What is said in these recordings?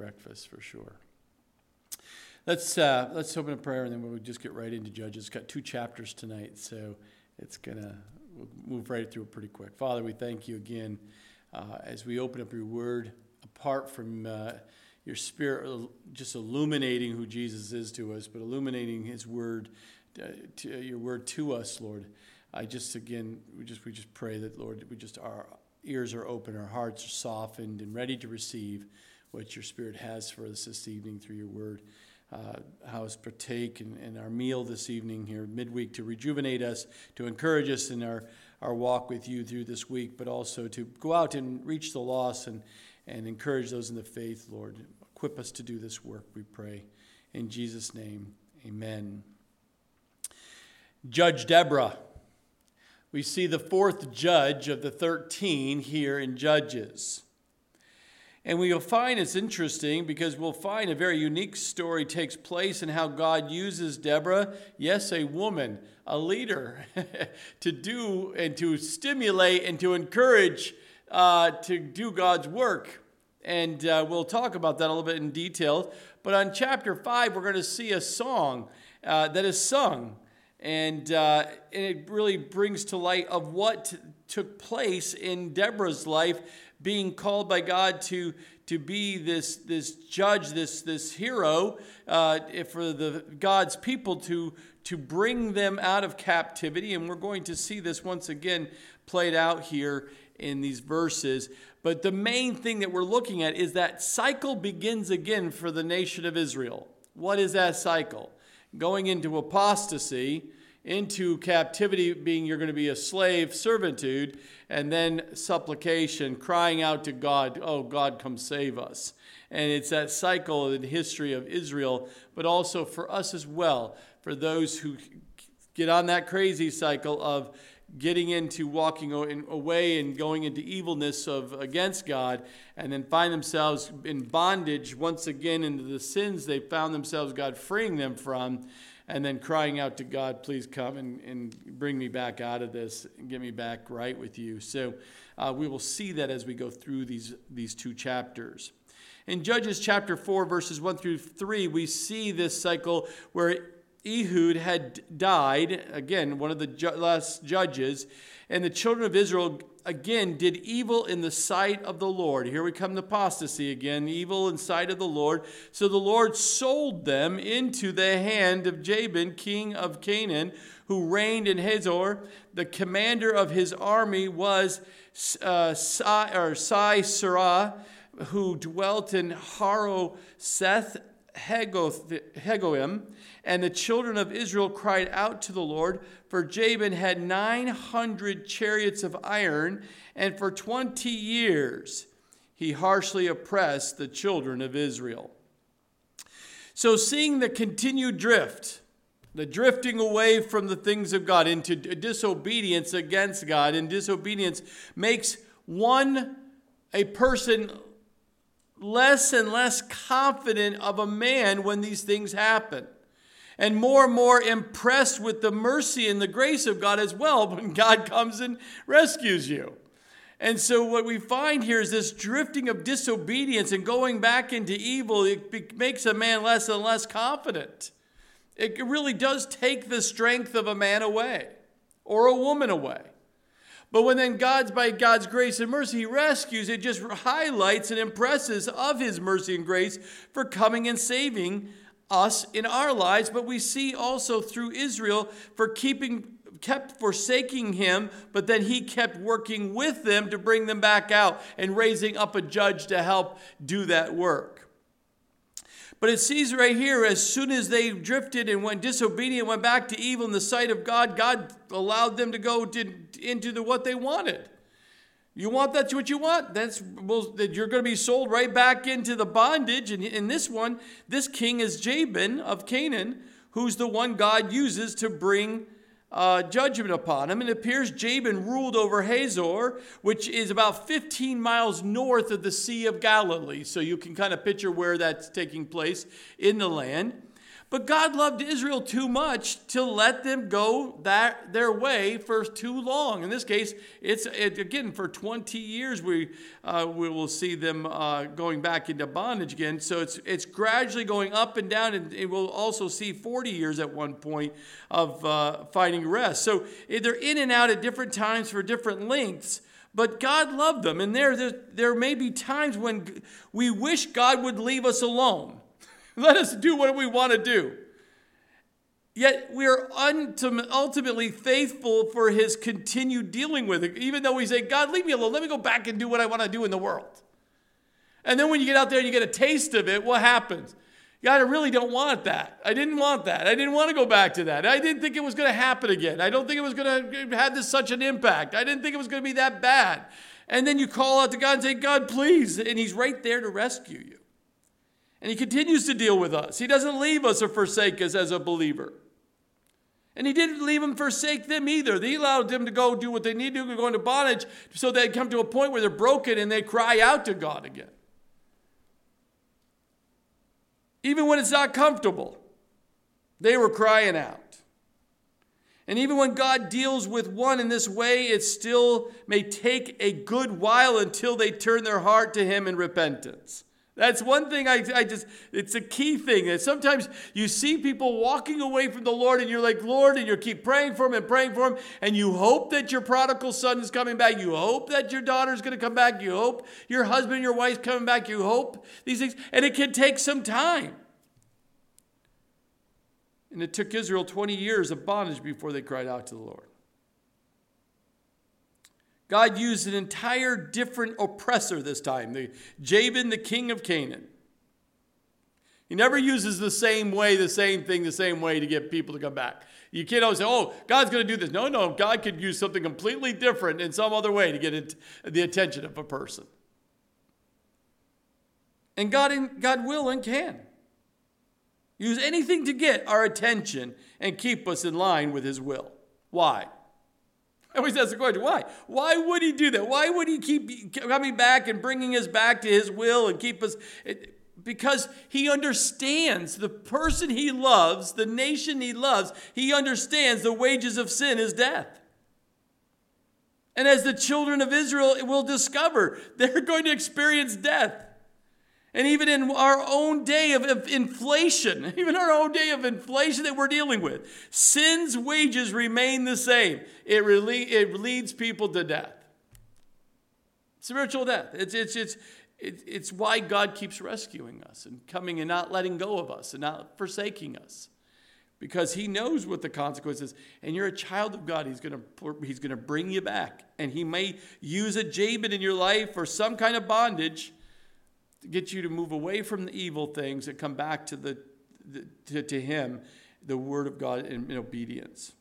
breakfast for sure. Let's uh, let's open a prayer and then we'll just get right into Judges. Got two chapters tonight, so it's gonna we'll move right through it pretty quick. Father, we thank you again uh, as we open up your Word. Apart from uh, your Spirit, just illuminating who Jesus is to us, but illuminating His Word, uh, to, your Word to us, Lord. I just again we just we just pray that Lord we just our ears are open, our hearts are softened and ready to receive what your Spirit has for us this evening through your Word uh, how us partake in, in, our meal this evening here midweek to rejuvenate us, to encourage us in our, our walk with you through this week, but also to go out and reach the lost and, and encourage those in the faith, Lord. Equip us to do this work, we pray. In Jesus' name, amen. Judge Deborah. We see the fourth judge of the 13 here in Judges. And we'll find it's interesting because we'll find a very unique story takes place in how God uses Deborah, yes, a woman, a leader, to do and to stimulate and to encourage uh, to do God's work. And uh, we'll talk about that a little bit in detail. But on chapter 5, we're going to see a song uh, that is sung. And, uh, and it really brings to light of what took place in Deborah's life being called by God to, to be this, this judge, this, this hero uh, for the God's people to, to bring them out of captivity. And we're going to see this once again played out here in these verses. But the main thing that we're looking at is that cycle begins again for the nation of Israel. What is that cycle? Going into apostasy into captivity, being you're going to be a slave, servitude, and then supplication, crying out to God, Oh, God, come save us. And it's that cycle in the history of Israel, but also for us as well, for those who get on that crazy cycle of getting into walking away and going into evilness of against God and then find themselves in bondage once again into the sins they found themselves God freeing them from and then crying out to God, please come and, and bring me back out of this and get me back right with you. So uh, we will see that as we go through these, these two chapters. In Judges chapter 4, verses 1 through 3, we see this cycle where Ehud had died, again, one of the ju- last judges, and the children of Israel again did evil in the sight of the Lord. Here we come to apostasy again, evil in sight of the Lord. So the Lord sold them into the hand of Jabin, king of Canaan, who reigned in Hazor. The commander of his army was uh, Sisera, who dwelt in Harosheth Hagoyim. And the children of Israel cried out to the Lord, for Jabin had 900 chariots of iron, and for 20 years he harshly oppressed the children of Israel. So, seeing the continued drift, the drifting away from the things of God into disobedience against God, and disobedience makes one, a person, less and less confident of a man when these things happen and more and more impressed with the mercy and the grace of God as well when God comes and rescues you. And so, what we find here is this drifting of disobedience and going back into evil. It makes a man less and less confident. It really does take the strength of a man away or a woman away. But when then God's, by God's grace and mercy, He rescues, it just highlights and impresses of His mercy and grace for coming and saving us in our lives, but we see also through Israel for keeping kept forsaking him, but then he kept working with them to bring them back out and raising up a judge to help do that work. But it sees right here, as soon as they drifted and went disobedient, went back to evil in the sight of God, God allowed them to go to, into the, what they wanted. You want that's what you want. That's well, that you're going to be sold right back into the bondage. And in this one, this king is Jabin of Canaan, who's the one God uses to bring uh, judgment upon him. And it appears Jabin ruled over Hazor, which is about 15 miles north of the Sea of Galilee. So you can kind of picture where that's taking place in the land. But God loved Israel too much to let them go that their way for too long. In this case, it's it, again for 20 years we uh, we will see them uh, going back into bondage again. So it's it's gradually going up and down, and it will also see 40 years at one point of uh, finding rest. So they're in and out at different times for different lengths. But God loved them, and there, there may be times when we wish God would leave us alone let us do what we want to do. Yet we are ultimately faithful for his continued dealing with it, even though we say, God, leave me alone. Let me go back and do what I want to do in the world. And then when you get out there and you get a taste of it, what happens? God, I really don't want that. I didn't want that. I didn't want to go back to that. I didn't think it was going to happen again. I don't think it was going to uh, have this such an impact. I didn't think it was going to be that bad. And then you call out to God and say, God, please. And He's right there to rescue you. And he continues to deal with us. He doesn't leave us or forsake us as a believer. And he didn't leave them forsake them either. He allowed them to go do what they need to do, go into bondage, so they'd come to a point where they're broken and they cry out to God again. Even when it's not comfortable, they were crying out. And even when God deals with one in this way, it still may take a good while until they turn their heart to Him in repentance. That's one thing I, I just, it's a key thing. That sometimes you see people walking away from the Lord and you're like, Lord, and you keep praying for him and praying for him, and you hope that your prodigal son is coming back. You hope that your daughter is going to come back. You hope your husband, your wife's coming back. You hope these things. And it can take some time. And it took Israel 20 years of bondage before they cried out to the Lord. God used an entire different oppressor this time, the Jabin, the king of Canaan. He never uses the same way, the same thing, the same way to get people to come back. You can't always say, oh, God's going to do this. No, no, God could use something completely different in some other way to get the attention of a person. And God, in, God will and can use anything to get our attention and keep us in line with His will. Why? I always ask the question, why? Why would he do that? Why would he keep coming back and bringing us back to his will and keep us? Because he understands the person he loves, the nation he loves, he understands the wages of sin is death. And as the children of Israel will discover, they're going to experience death. And even in our own day of, inflation, even our own day of inflation that we're dealing with, sin's wages remain the same. It, really, it leads people to death. Spiritual death. It's, it's, it's, it's why God keeps rescuing us and coming and not letting go of us and not forsaking us. Because he knows what the consequences and you're a child of God. He's to he's to bring you back, and he may use a Jabin in your life or some kind of bondage get you to move away from the evil things and come back to, the, the to, to Him, the Word of God, in, in obedience.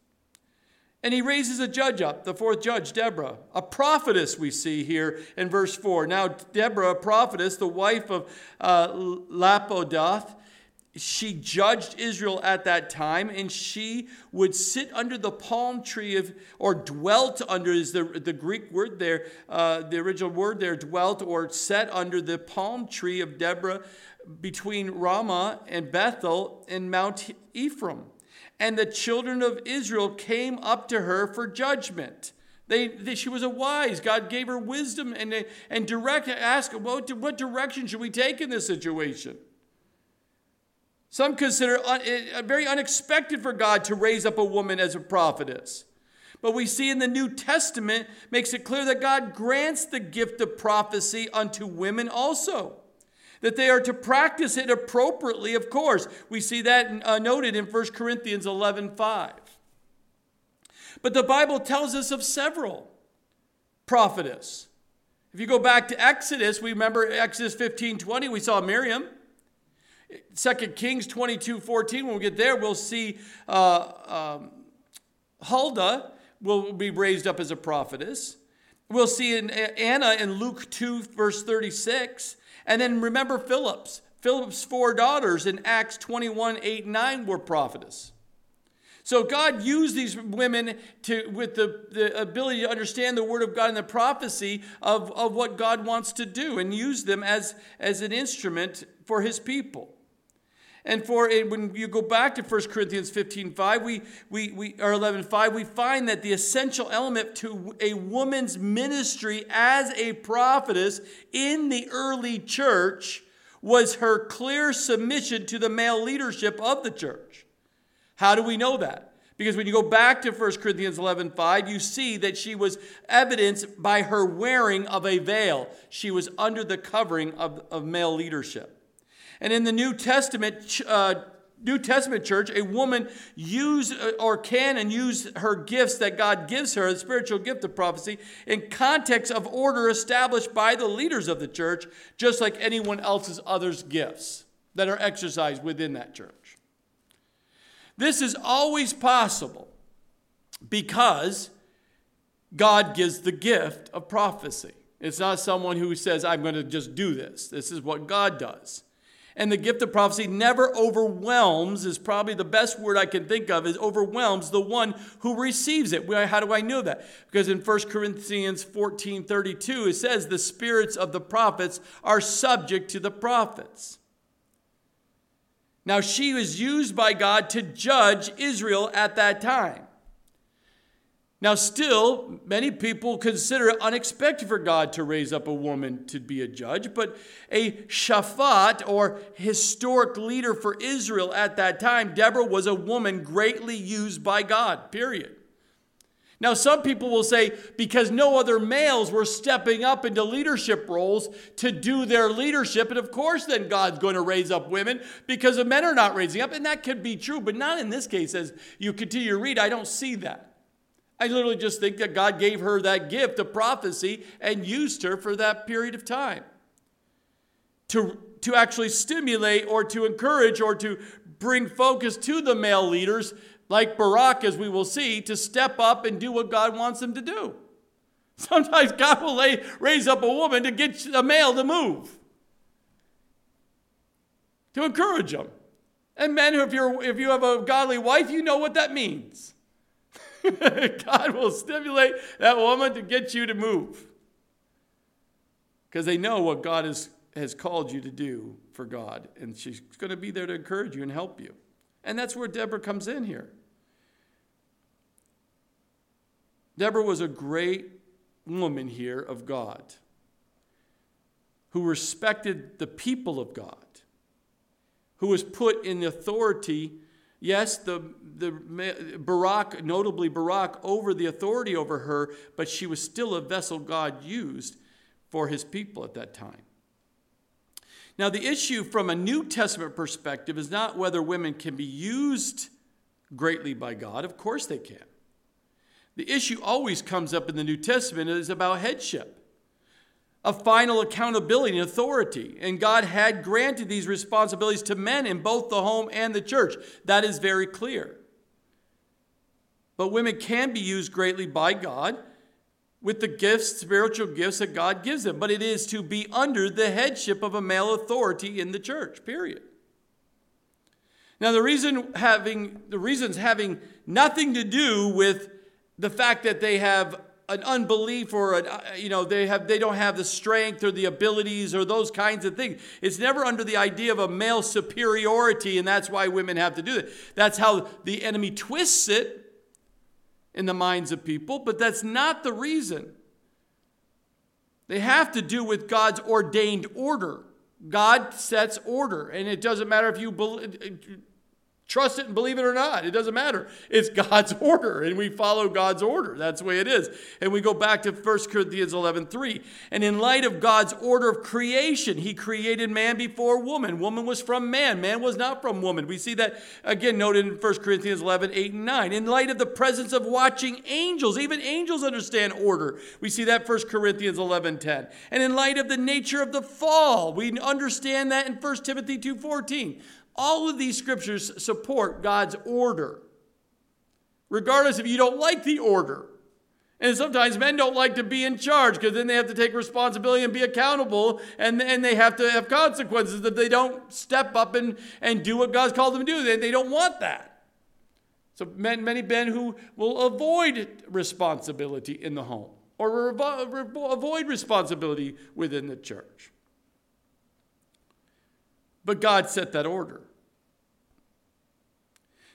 And he raises a judge up, the fourth judge, Deborah, a prophetess, we see here in verse 4. Now, Deborah, a prophetess, the wife of uh, Lapidoth, she judged Israel at that time, and she would sit under the palm tree of, or dwelt under, is the, the Greek word there, uh, the original word there, dwelt or sat under the palm tree of Deborah between Ramah and Bethel in Mount Ephraim. And the children of Israel came up to her for judgment. They, they, she was a wise. God gave her wisdom and, and direct, ask, what, what direction should we take in this situation? Some consider it very unexpected for God to raise up a woman as a prophetess. But we see in the New Testament makes it clear that God grants the gift of prophecy unto women also. That they are to practice it appropriately, of course. We see that uh, noted in 1 Corinthians 11 5. But the Bible tells us of several prophetess. If you go back to Exodus, we remember Exodus 15 20, we saw Miriam. Second Kings 22 14, when we get there, we'll see uh, um, Huldah will be raised up as a prophetess. We'll see in Anna in Luke 2, verse 36. And then remember Philip's. Philip's four daughters in Acts 21, 8, 9 were prophetess. So God used these women to, with the, the ability to understand the word of God and the prophecy of, of what God wants to do and use them as, as an instrument for his people. And for it, when you go back to 1 Corinthians 15 5, we, we, we, or 11 5, we find that the essential element to a woman's ministry as a prophetess in the early church was her clear submission to the male leadership of the church. How do we know that? Because when you go back to 1 Corinthians 11 5, you see that she was evidenced by her wearing of a veil. She was under the covering of, of male leadership. And in the New Testament, uh, New Testament church, a woman use uh, or can and use her gifts that God gives her, the spiritual gift of prophecy, in context of order established by the leaders of the church, just like anyone else's others' gifts that are exercised within that church. This is always possible because God gives the gift of prophecy. It's not someone who says, I'm going to just do this. This is what God does. And the gift of prophecy never overwhelms, is probably the best word I can think of, is overwhelms the one who receives it. How do I know that? Because in 1 Corinthians 14 32, it says, The spirits of the prophets are subject to the prophets. Now, she was used by God to judge Israel at that time. Now, still, many people consider it unexpected for God to raise up a woman to be a judge, but a shaphat or historic leader for Israel at that time, Deborah was a woman greatly used by God, period. Now, some people will say because no other males were stepping up into leadership roles to do their leadership, and of course, then God's going to raise up women because the men are not raising up, and that could be true, but not in this case. As you continue to read, I don't see that. I literally just think that God gave her that gift of prophecy and used her for that period of time to, to actually stimulate or to encourage or to bring focus to the male leaders, like Barak, as we will see, to step up and do what God wants them to do. Sometimes God will lay, raise up a woman to get a male to move, to encourage them. And men, if, you're, if you have a godly wife, you know what that means. God will stimulate that woman to get you to move. Because they know what God has, has called you to do for God. And she's going to be there to encourage you and help you. And that's where Deborah comes in here. Deborah was a great woman here of God who respected the people of God, who was put in the authority Yes, the, the Barak, notably Barak, over the authority over her, but she was still a vessel God used for his people at that time. Now, the issue from a New Testament perspective is not whether women can be used greatly by God. Of course they can. The issue always comes up in the New Testament is about headship of final accountability and authority. And God had granted these responsibilities to men in both the home and the church. That is very clear. But women can be used greatly by God with the gifts, spiritual gifts that God gives them. But it is to be under the headship of a male authority in the church, period. Now, the reason having the reasons having nothing to do with the fact that they have an unbelief or an, uh, you know they have they don't have the strength or the abilities or those kinds of things. It's never under the idea of a male superiority and that's why women have to do it. That's how the enemy twists it in the minds of people but that's not the reason. They have to do with god's ordained order. God sets order and it doesn't matter if you believe Trust it and believe it or not. It doesn't matter. It's God's order, and we follow God's order. That's the way it is. And we go back to 1 Corinthians 11 3. And in light of God's order of creation, He created man before woman. Woman was from man, man was not from woman. We see that again noted in 1 Corinthians 11 8 and 9. In light of the presence of watching angels, even angels understand order. We see that 1 Corinthians 11 10. And in light of the nature of the fall, we understand that in 1 Timothy 2 14. All of these scriptures support God's order, regardless if you don't like the order. And sometimes men don't like to be in charge because then they have to take responsibility and be accountable, and then they have to have consequences if they don't step up and, and do what God's called them to do. They, they don't want that. So, men, many men who will avoid responsibility in the home or avoid responsibility within the church. But God set that order.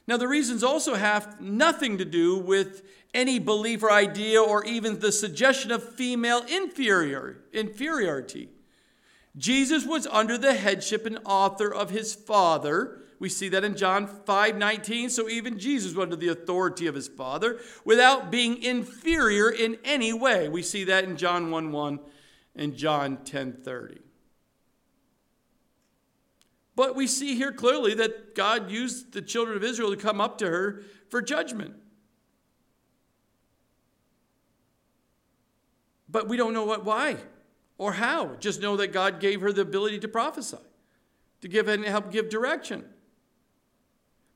Now, the reasons also have nothing to do with any belief or idea or even the suggestion of female inferior, inferiority. Jesus was under the headship and author of his Father. We see that in John 5 19. So even Jesus was under the authority of his Father without being inferior in any way. We see that in John 1 1 and John 10 30. But we see here clearly that God used the children of Israel to come up to her for judgment. But we don't know what why or how. Just know that God gave her the ability to prophesy, to give and help give direction.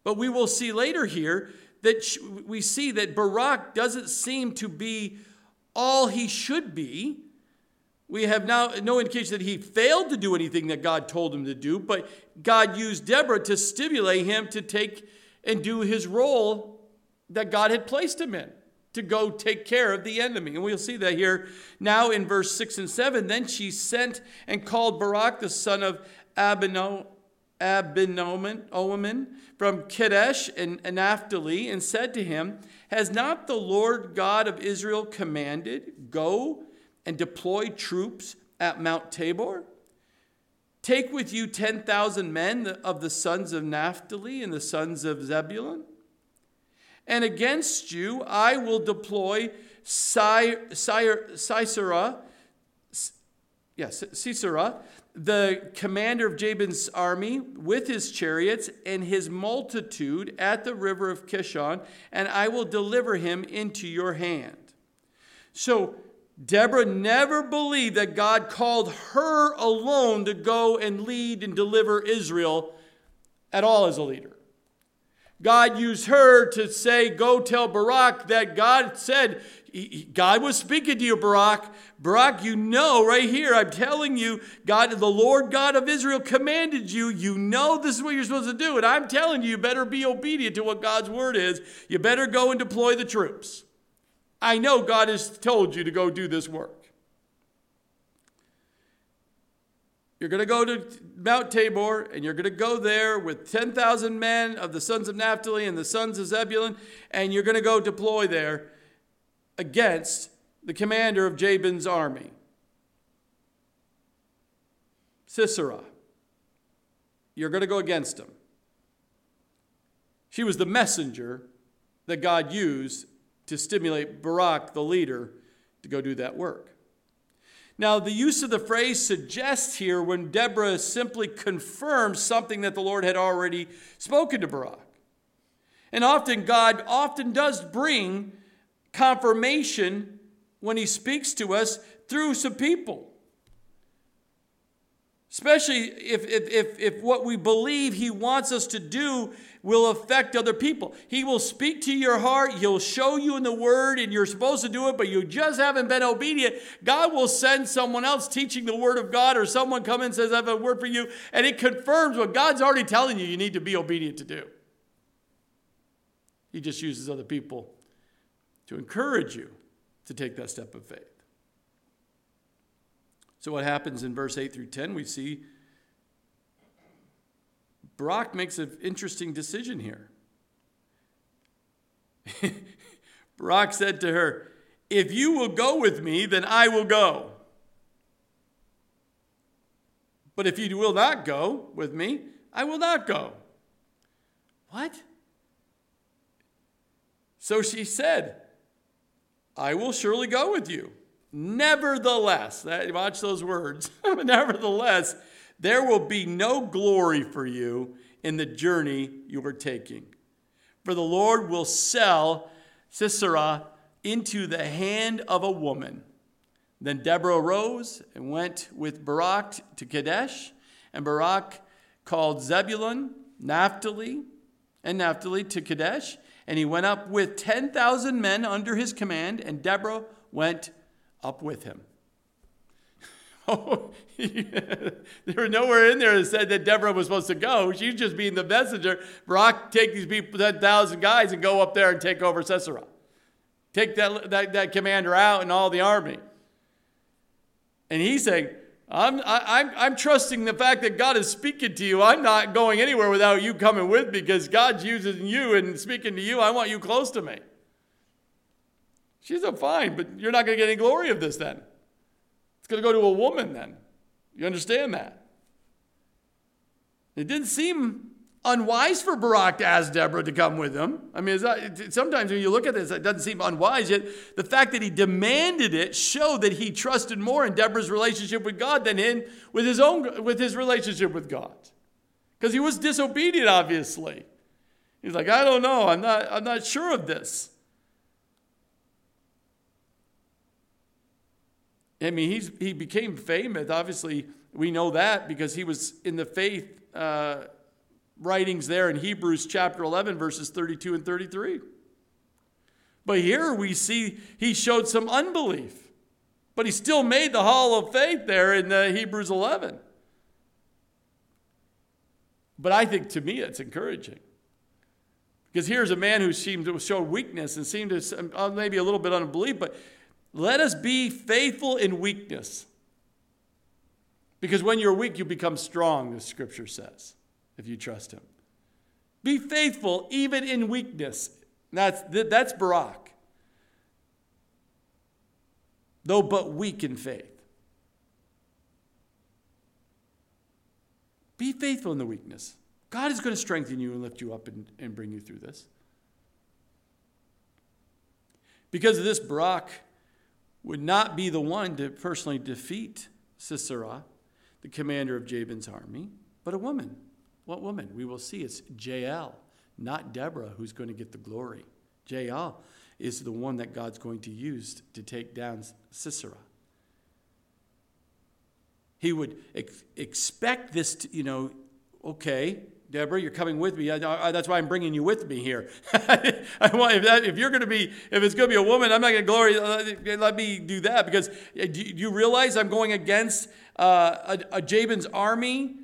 But we will see later here that we see that Barak doesn't seem to be all he should be we have now no indication that he failed to do anything that God told him to do, but God used Deborah to stimulate him to take and do his role that God had placed him in to go take care of the enemy. And we'll see that here now in verse 6 and 7. Then she sent and called Barak, the son of Abino, Abinoam, from Kadesh and Naphtali, and said to him, Has not the Lord God of Israel commanded, Go and deploy troops at Mount Tabor? Take with you 10,000 men of the sons of Naphtali and the sons of Zebulun. And against you I will deploy Sisera, yes, Sisera, the commander of Jabin's army, with his chariots and his multitude at the river of Kishon, and I will deliver him into your hand. So Deborah never believed that God called her alone to go and lead and deliver Israel at all as a leader. God used her to say, Go tell Barak that God said, God was speaking to you, Barak. Barak, you know right here, I'm telling you, God, the Lord God of Israel commanded you. You know this is what you're supposed to do. And I'm telling you, you better be obedient to what God's word is. You better go and deploy the troops. I know God has told you to go do this work. You're going to go to Mount Tabor, and you're going to go there with 10,000 men of the sons of Naphtali and the sons of Zebulun, and you're going to go deploy there against the commander of Jabin's army, Sisera. You're going to go against him. She was the messenger that God used to stimulate Barak, the leader, to go do that work. Now, the use of the phrase suggests here when Deborah simply confirms something that the Lord had already spoken to Barak. And often, God often does bring confirmation when He speaks to us through some people. Especially if, if, if, if what we believe He wants us to do will affect other people. He will speak to your heart. He'll show you in the word, and you're supposed to do it, but you just haven't been obedient. God will send someone else teaching the word of God, or someone come and says, I have a word for you, and it confirms what God's already telling you you need to be obedient to do. He just uses other people to encourage you to take that step of faith. So, what happens in verse 8 through 10? We see Barak makes an interesting decision here. Barak said to her, If you will go with me, then I will go. But if you will not go with me, I will not go. What? So she said, I will surely go with you. Nevertheless, that, watch those words. Nevertheless, there will be no glory for you in the journey you are taking. For the Lord will sell Sisera into the hand of a woman. Then Deborah arose and went with Barak to Kadesh, and Barak called Zebulun, Naphtali, and Naphtali to Kadesh, and he went up with 10,000 men under his command, and Deborah went up with him. Oh, there was nowhere in there that said that Deborah was supposed to go. She's just being the messenger. Barak, take these people, 10,000 guys, and go up there and take over Sisera. Take that, that, that commander out and all the army. And he's saying, I'm, I, am I'm trusting the fact that God is speaking to you. I'm not going anywhere without you coming with me because God's using you and speaking to you. I want you close to me. She said, Fine, but you're not going to get any glory of this then. It's going to go to a woman then. You understand that? It didn't seem unwise for Barak to ask Deborah to come with him. I mean, sometimes when you look at this, it doesn't seem unwise. Yet the fact that he demanded it showed that he trusted more in Deborah's relationship with God than in with his own with his relationship with God, because he was disobedient. Obviously, he's like, I don't know. I'm not. I'm not sure of this. I mean, he's he became famous. Obviously, we know that because he was in the faith. Uh, writings there in Hebrews chapter 11, verses 32 and 33. But here we see he showed some unbelief, but he still made the hall of faith there in uh, Hebrews 11. But I think to me it's encouraging. Because here's a man who seemed to show weakness and seemed to uh, maybe a little bit unbelief, but let us be faithful in weakness. Because when you're weak, you become strong, the scripture says if you trust him. Be faithful even in weakness. That's, that's Barak. Though but weak in faith. Be faithful in the weakness. God is going to strengthen you and lift you up and, and bring you through this. Because of this, Barak would not be the one to personally defeat Sisera, the commander of Jabin's army, but a woman. What woman? We will see it's Jael, not Deborah, who's going to get the glory. Jael is the one that God's going to use to take down Sisera. He would ex- expect this to, you know, okay, Deborah, you're coming with me. I, I, that's why I'm bringing you with me here. I want, if, that, if, you're going to be, if it's going to be a woman, I'm not going to glory. Let, let, me do that because uh, do you realize I'm going against uh, a, a Jabin's army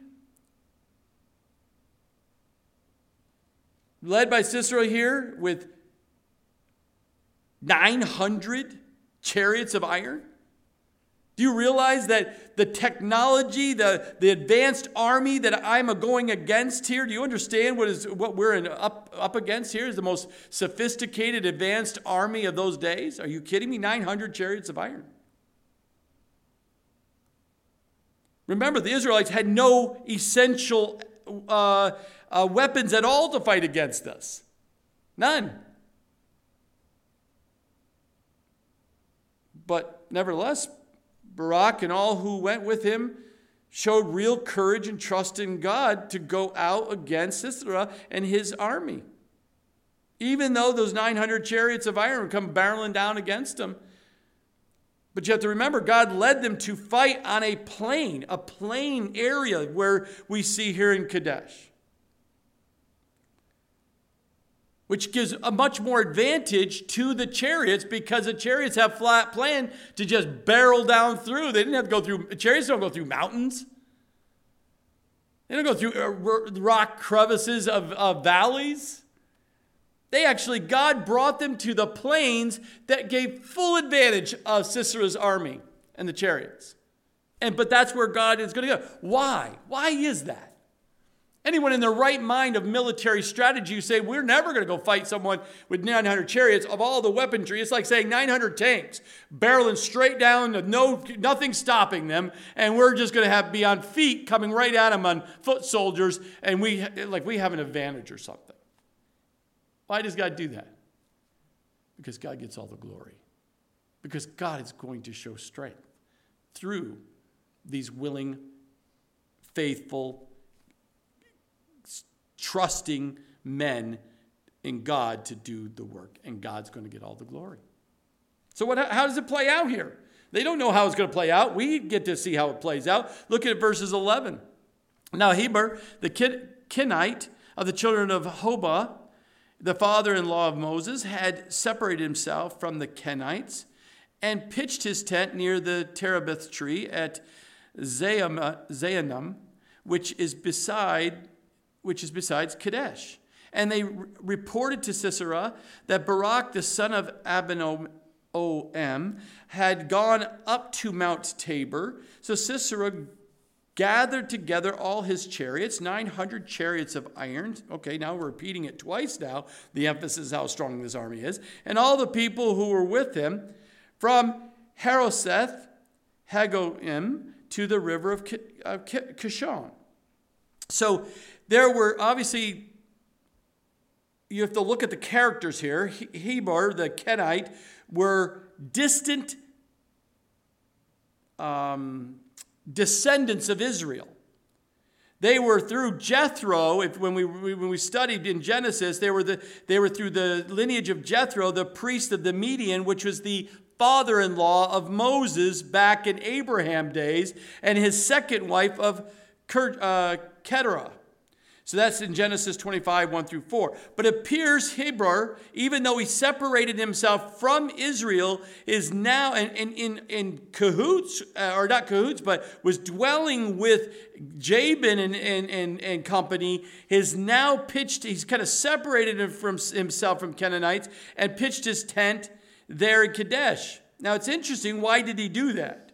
led by Sisera here with 900 chariots of iron? Do you realize that the technology, the, the advanced army that I'm going against here, do you understand what is what we're in, up, up against here is the most sophisticated, advanced army of those days? Are you kidding me? 900 chariots of iron. Remember, the Israelites had no essential uh, uh, weapons at all to fight against us. None. But nevertheless, Barak and all who went with him showed real courage and trust in God to go out against Sisera and his army. Even though those 900 chariots of iron come barreling down against them. But you have to remember, God led them to fight on a plain, a plain area where we see here in Kadesh. Which gives a much more advantage to the chariots because the chariots have flat plan to just barrel down through. They didn't have to go through, chariots don't go through mountains. They don't go through uh, rock crevices of, of valleys. They actually, God brought them to the plains that gave full advantage of Sisera's army and the chariots. And but that's where God is going to go. Why? Why is that? Anyone in their right mind of military strategy who say, we're never going to go fight someone with 900 chariots of all the weaponry. It's like saying 900 tanks barreling straight down, no, nothing stopping them, and we're just going to have be on feet coming right at them on foot soldiers, and we like we have an advantage or something. Why does God do that? Because God gets all the glory. Because God is going to show strength through these willing, faithful, trusting men in God to do the work, and God's going to get all the glory. So, what, how does it play out here? They don't know how it's going to play out. We get to see how it plays out. Look at verses 11. Now, Heber, the Kenite of the children of Hobab, the father in law of Moses, had separated himself from the Kenites and pitched his tent near the terebinth tree at Zaanannim, which is beside which is besides Kadesh. And they re- reported to Sisera that Barak, the son of Abinoam, O M, had gone up to Mount Tabor. So Sisera gathered together all his chariots, 900 chariots of iron. Okay, now we're repeating it twice now. The emphasis how strong this army is. And all the people who were with him from Harosheth, Hagoyim, to the river of Kishon. So there were obviously, you have to look at the characters here. Heber, the Kenite, were distant um, descendants of Israel. They were through Jethro. If, when, we, when we studied in Genesis, they were, the, they were through the lineage of Jethro, the priest of the Midian, which was the father in law of Moses back in Abraham days, and his second wife of uh, Keturah. So that's in Genesis 25, 1 through 4. But it appears Heber, even though he separated himself from Israel, is now in, in, in, in cahoots, uh, or not cahoots, but was dwelling with Jabin and, and, and, and company, has now pitched, he's kind of separated from himself from Canaanites and pitched his tent there in Kadesh. Now it's interesting, why did he do that?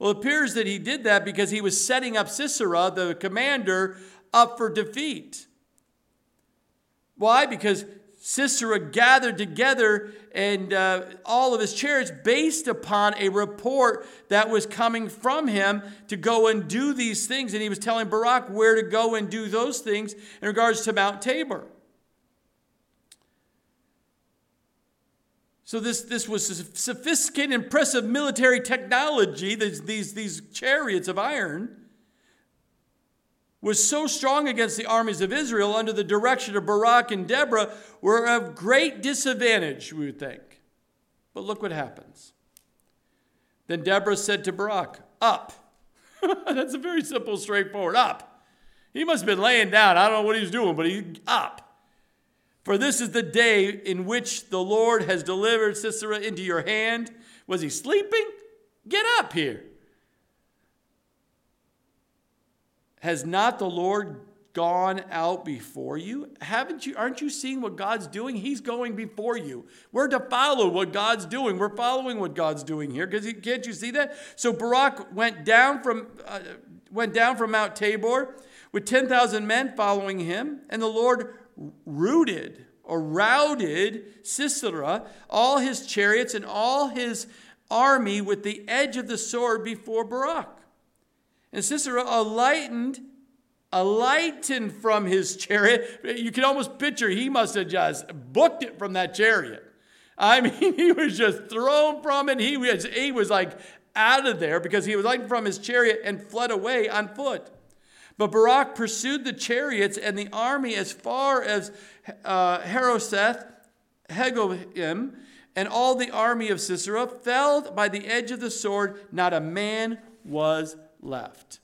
Well, it appears that he did that because he was setting up Sisera, the commander, up for defeat. Why? Because Sisera gathered together and uh, all of his chariots based upon a report that was coming from him to go and do these things. And he was telling Barak where to go and do those things in regards to Mount Tabor. So this, this was sophisticated, impressive military technology, these, these, these chariots of iron was so strong against the armies of Israel under the direction of Barak and Deborah were of great disadvantage, we would think. But look what happens. Then Deborah said to Barak, Up. That's a very simple, straightforward up. He must have been laying down. I don't know what he's doing, but he's up. For this is the day in which the Lord has delivered Sisera into your hand. Was he sleeping? Get up here. Has not the Lord gone out before you? Haven't you aren't you seeing what God's doing? He's going before you. We're to follow what God's doing. We're following what God's doing here because can't you see that? So Barak went down from uh, went down from Mount Tabor with 10,000 men following him, and the Lord rooted or routed Sisera, all his chariots and all his army with the edge of the sword before Barak. And Sisera alightened, alightened from his chariot. You can almost picture he must have just booked it from that chariot. I mean, he was just thrown from it. He was, he was like out of there because he was lightened from his chariot and fled away on foot. But Barak pursued the chariots and the army as far as uh, Harosheth, Hagoyim, and all the army of Sisera fell by the edge of the sword. Not a man was left.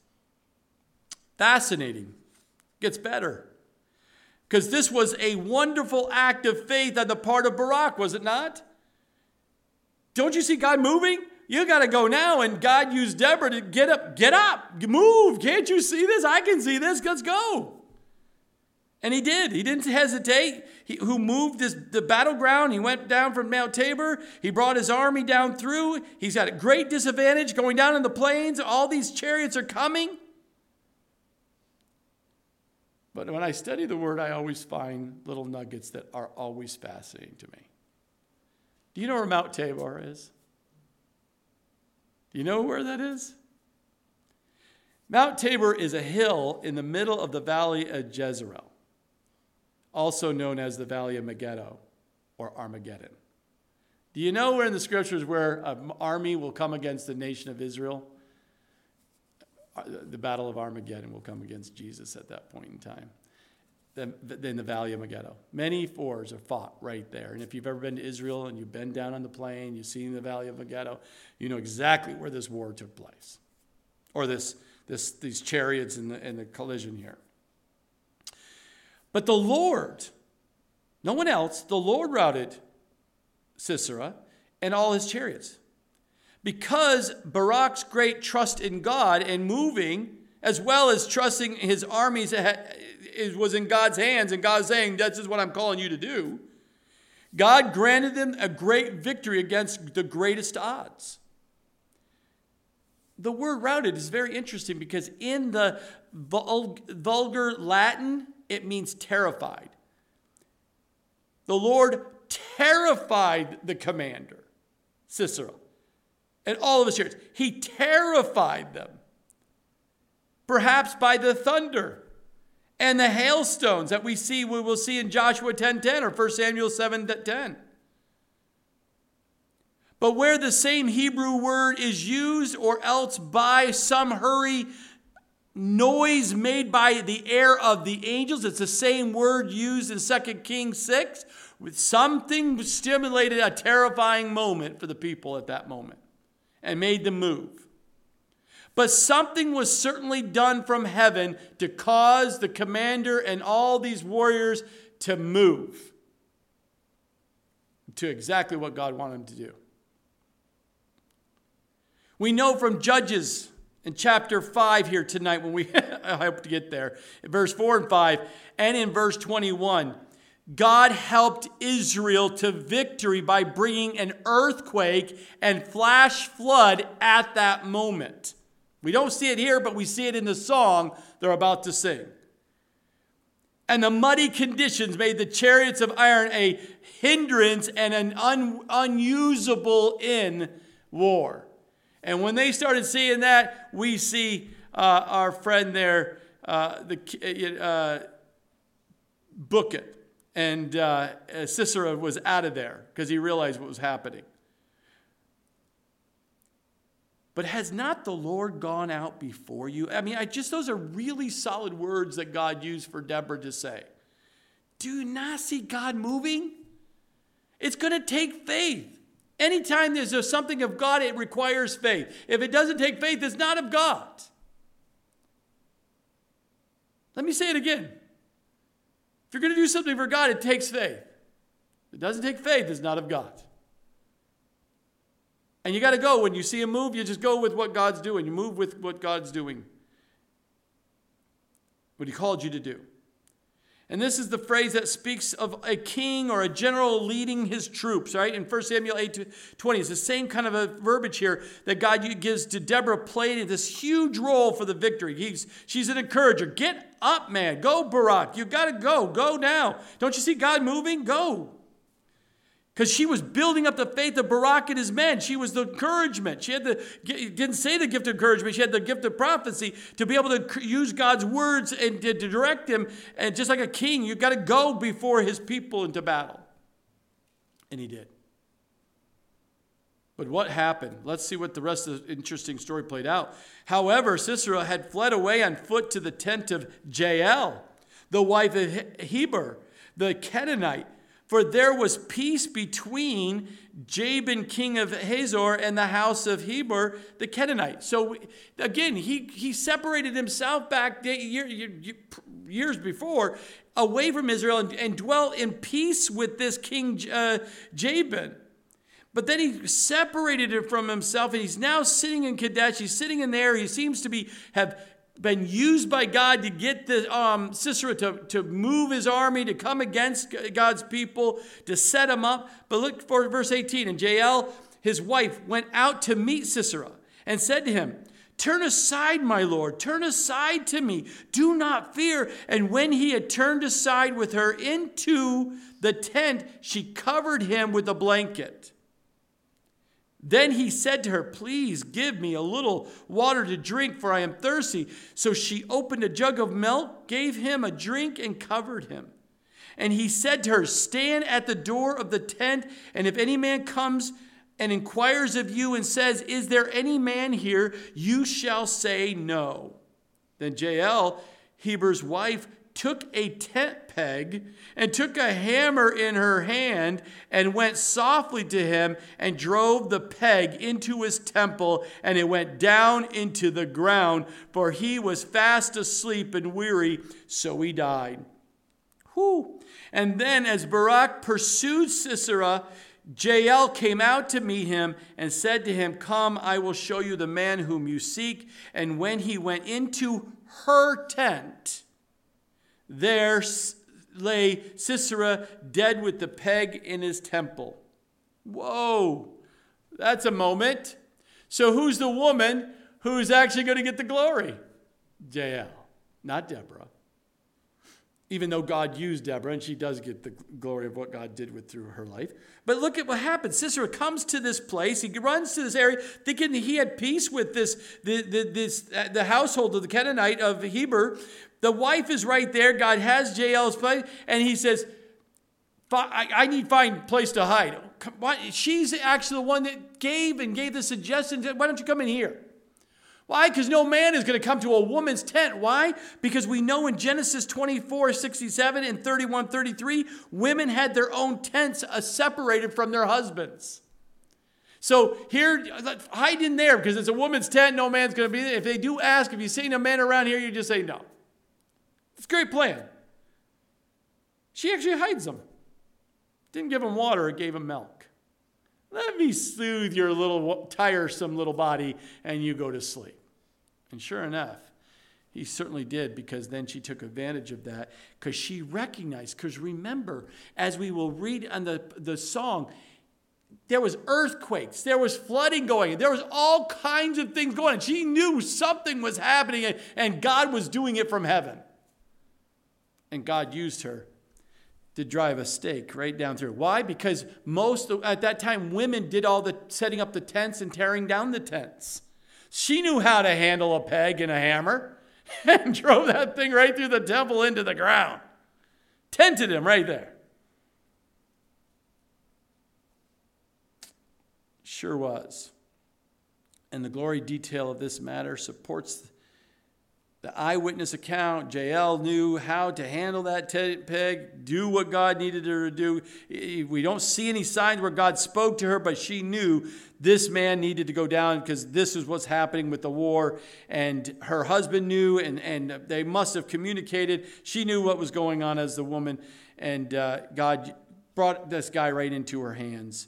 Fascinating. Gets better. Because this was a wonderful act of faith on the part of Barak, was it not? Don't you see God moving? You got to go now. And God used Deborah to get up, get up, move. Can't you see this? I can see this. Let's go. And he did. He didn't hesitate. He, who moved the battleground. He went down from Mount Tabor. He brought his army down through. He's got a great disadvantage going down in the plains. All these chariots are coming. But when I study the word, I always find little nuggets that are always fascinating to me. Do you know where Mount Tabor is? Do you know where that is? Mount Tabor is a hill in the middle of the valley of Jezreel also known as the Valley of Megiddo or Armageddon. Do you know where in the scriptures where an army will come against the nation of Israel? Uh, the battle of Armageddon will come against Jesus at that point in time. In the Valley of Megiddo. Many wars are fought right there. And if you've ever been to Israel and you've been down on the plain, you've seen the Valley of Megiddo, you know exactly where this war took place. Or this, this, these chariots and the, and the collision here. But the Lord, no one else, the Lord routed Sisera and all his chariots. Because Barak's great trust in God and moving, as well as trusting his armies was in God's hands, and God saying, This is what I'm calling you to do. God granted them a great victory against the greatest odds. The word routed is very interesting because in the vulgar Latin, it means terrified. The Lord terrified the commander, Sisera, and all of his chariots. He terrified them, perhaps by the thunder and the hailstones that we see, we will see in Joshua 10.10 10 or 1 Samuel 7.10. But where the same Hebrew word is used or else by some hurry noise made by the air of the angels, it's the same word used in 2 Kings 6, with something stimulated a terrifying moment for the people at that moment and made them move. But something was certainly done from heaven to cause the commander and all these warriors to move to exactly what God wanted them to do. We know from Judges in chapter 5 here tonight, when we, I hope to get there, verse 4 and 5, and in verse 21, God helped Israel to victory by bringing an earthquake and flash flood at that moment. We don't see it here, but we see it in the song they're about to sing. And the muddy conditions made the chariots of iron a hindrance and an un- unusable in war. And when they started seeing that, we see uh, our friend there, uh, the uh, book it. And uh, Sisera was out of there because he realized what was happening. But has not the Lord gone out before you? I mean, I just those are really solid words that God used for Deborah to say. Do you not see God moving? It's going to take faith. Anytime there's something of God, it requires faith. If it doesn't take faith, it's not of God. Let me say it again. If you're going to do something for God, it takes faith. If it doesn't take faith, it's not of God. And you got to go. When you see a move, you just go with what God's doing. You move with what God's doing, what He called you to do. And this is the phrase that speaks of a king or a general leading his troops, right? In 1 Samuel 8 20, it's the same kind of a verbiage here that God gives to Deborah, playing this huge role for the victory. He's, she's an encourager. Get up, man. Go, Barak. You got to go. Go now. Don't you see God moving? Go because she was building up the faith of Barak and his men. She was the encouragement. She had the didn't say the gift of encouragement. She had the gift of prophecy to be able to use God's words and to, direct him. And just like a king, you've got to go before his people into battle. And he did. But what happened? Let's see what the rest of the interesting story played out. However, Sisera had fled away on foot to the tent of Jael, the wife of Heber, the Canaanite for there was peace between Jabin, king of Hazor, and the house of Heber, the Canaanite. So again, he, he separated himself back years before away from Israel and, and dwelt in peace with this king uh, Jabin. But then he separated it from himself, and he's now sitting in Kadesh. He's sitting in there. He seems to be have been used by God to get the um, Sisera to, to move his army to come against God's people, to set him up. But look for verse 18. And Jael, his wife, went out to meet Sisera and said to him, Turn aside, my Lord, turn aside to me. Do not fear. And when he had turned aside with her into the tent, she covered him with a blanket. Then he said to her, Please give me a little water to drink, for I am thirsty. So she opened a jug of milk, gave him a drink, and covered him. And he said to her, Stand at the door of the tent, and if any man comes and inquires of you and says, Is there any man here? you shall say no. Then Jael, Heber's wife, took a tent peg and took a hammer in her hand and went softly to him and drove the peg into his temple and it went down into the ground for he was fast asleep and weary so he died Whew. and then as barak pursued sisera Jael came out to meet him and said to him, Come, I will show you the man whom you seek. And when he went into her tent, there lay Sisera dead with the peg in his temple. Whoa, that's a moment. So, who's the woman who's actually going to get the glory? Jael, not Deborah. Even though God used Deborah, and she does get the glory of what God did with through her life. But look at what happens. Sisera comes to this place. He runs to this area, thinking he had peace with this, the, the, this, uh, the household of the Canaanite of Heber. The wife is right there. God has Jael's place, and he says, I, I need find place to hide. She's actually the one that gave and gave the suggestion. Why don't you come in here? Why? Because no man is going to come to a woman's tent. Why? Because we know in Genesis 24, 67 and 31, 33, women had their own tents uh, separated from their husbands. So here, hide in there because it's a woman's tent. No man's going to be there. If they do ask, if you've seen a man around here, you just say no. It's a great plan. She actually hides them. Didn't give them water, it gave them milk. Let me soothe your little tiresome little body and you go to sleep. And sure enough, he certainly did because then she took advantage of that because she recognized. Because remember, as we will read on the, the song, there was earthquakes, there was flooding going, there was all kinds of things going. She knew something was happening and God was doing it from heaven. And God used her to drive a stake right down through. Why? Because most at that time women did all the setting up the tents and tearing down the tents. She knew how to handle a peg and a hammer and drove that thing right through the temple into the ground. Tented him right there. Sure was. And the glory detail of this matter supports the eyewitness account. Jael knew how to handle that peg, do what God needed her to do. We don't see any signs where God spoke to her, but she knew this man needed to go down because this is what's happening with the war. And her husband knew, and, and they must have communicated. She knew what was going on as the woman, and uh, God brought this guy right into her hands.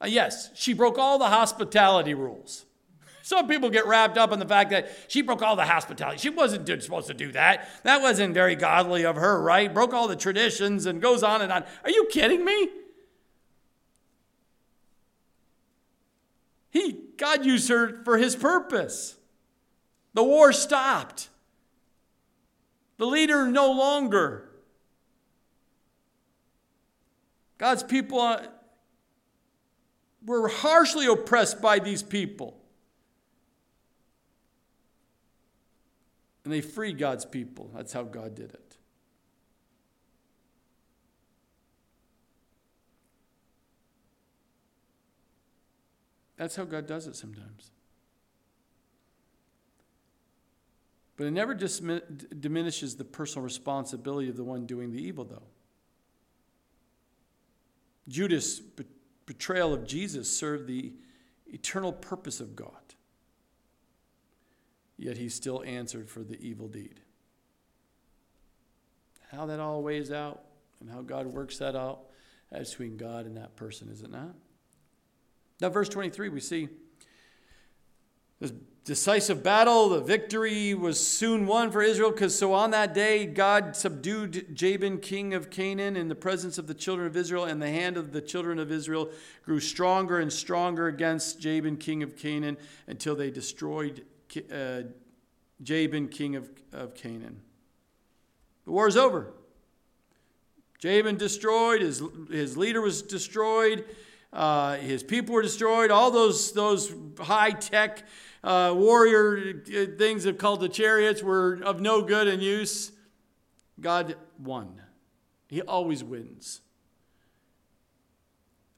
Uh, yes, she broke all the hospitality rules. Some people get wrapped up in the fact that she broke all the hospitality. She wasn't supposed to do that. That wasn't very godly of her, right? Broke all the traditions and goes on and on. Are you kidding me? He, God used her for his purpose. The war stopped. The leader no longer. God's people uh, were harshly oppressed by these people. And they freed God's people. That's how God did it. That's how God does it sometimes. But it never diminishes the personal responsibility of the one doing the evil, though. Judas' betrayal of Jesus served the eternal purpose of God yet he still answered for the evil deed. How that all weighs out and how God works that out, that's between God and that person, is it not? Now, verse 23, we see this decisive battle. The victory was soon won for Israel because so on that day God subdued Jabin, king of Canaan, in the presence of the children of Israel, and the hand of the children of Israel grew stronger and stronger against Jabin, king of Canaan, until they destroyed uh, Jabin, king of, of Canaan. The war is over. Jabin destroyed, his, his leader was destroyed, uh, his people were destroyed, all those, those high tech uh, warrior uh, things that called the chariots were of no good and use. God won. He always wins.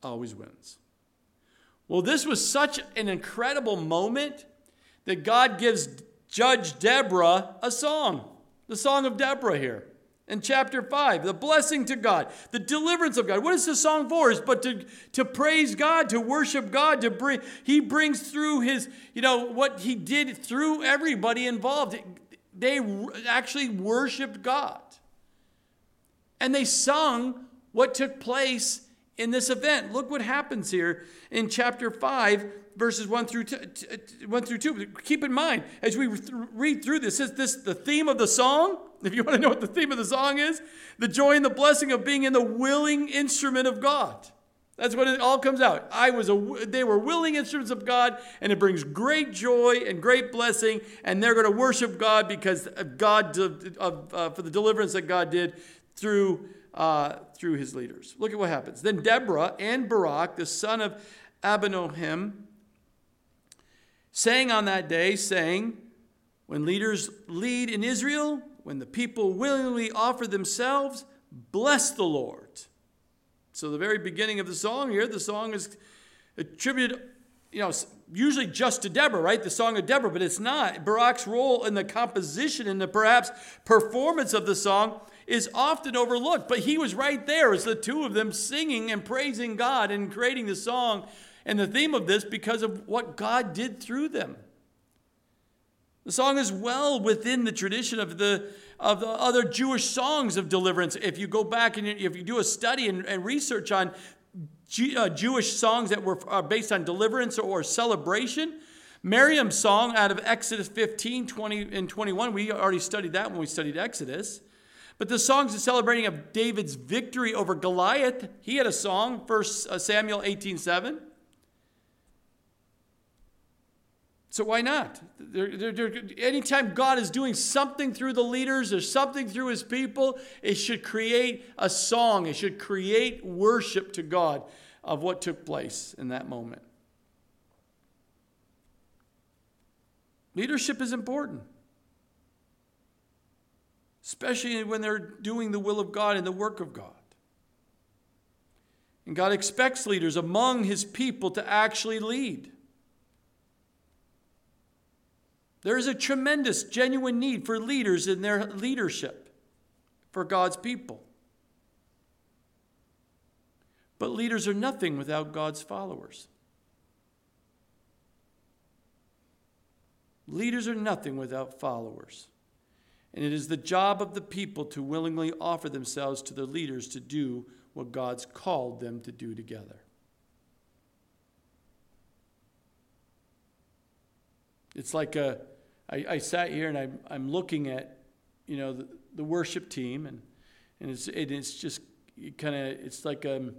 Always wins. Well, this was such an incredible moment that God gives Judge Deborah a song, the song of Deborah here in chapter 5 the blessing to god the deliverance of god. What is the song for? Is but to, to praise god to worship god to bring he brings through his you know what he did through everybody involved. They actually worshiped god. And they sung what took place in this event. Look what happens here in chapter 5, verses 1 through, t- t- 1 through 2. Keep in mind, as we read through this, is this the theme of the song? If you want to know what the theme of the song is, the joy and the blessing of being in the willing instrument of God. That's what it all comes out. I was a, they were willing instruments of God, and it brings great joy and great blessing, and they're going to worship God because of God of, of uh, for the deliverance that God did through uh, through His leaders. Look at what happens. Then Deborah and Barak, the son of Abinoam, sang on that day, saying, "When leaders lead in Israel, when the people willingly offer themselves, bless the Lord." So, the very beginning of the song here, the song is attributed, you know, usually just to Deborah, right? The song of Deborah, but it's not. Barak's role in the composition and the perhaps performance of the song is often overlooked, but he was right there as the two of them singing and praising God and creating the song and the theme of this because of what God did through them. The song is well within the tradition of the of the other Jewish songs of deliverance. If you go back and if you do a study and, and research on G, uh, Jewish songs that were uh, based on deliverance or celebration, Miriam's song out of Exodus 15, 20, and 21, we already studied that when we studied Exodus. But the songs of celebrating of David's victory over Goliath, he had a song, 1 uh, Samuel 18, 7. So why not? They're, they're, they're, anytime God is doing something through the leaders or something through his people, it should create a song. It should create worship to God of what took place in that moment. Leadership is important, especially when they're doing the will of God and the work of God. And God expects leaders among his people to actually lead. There is a tremendous, genuine need for leaders in their leadership for God's people. But leaders are nothing without God's followers. Leaders are nothing without followers. And it is the job of the people to willingly offer themselves to their leaders to do what God's called them to do together. It's like a I, I sat here and I'm, I'm looking at, you know, the, the worship team, and, and it's, it, it's just kind of, it's like a,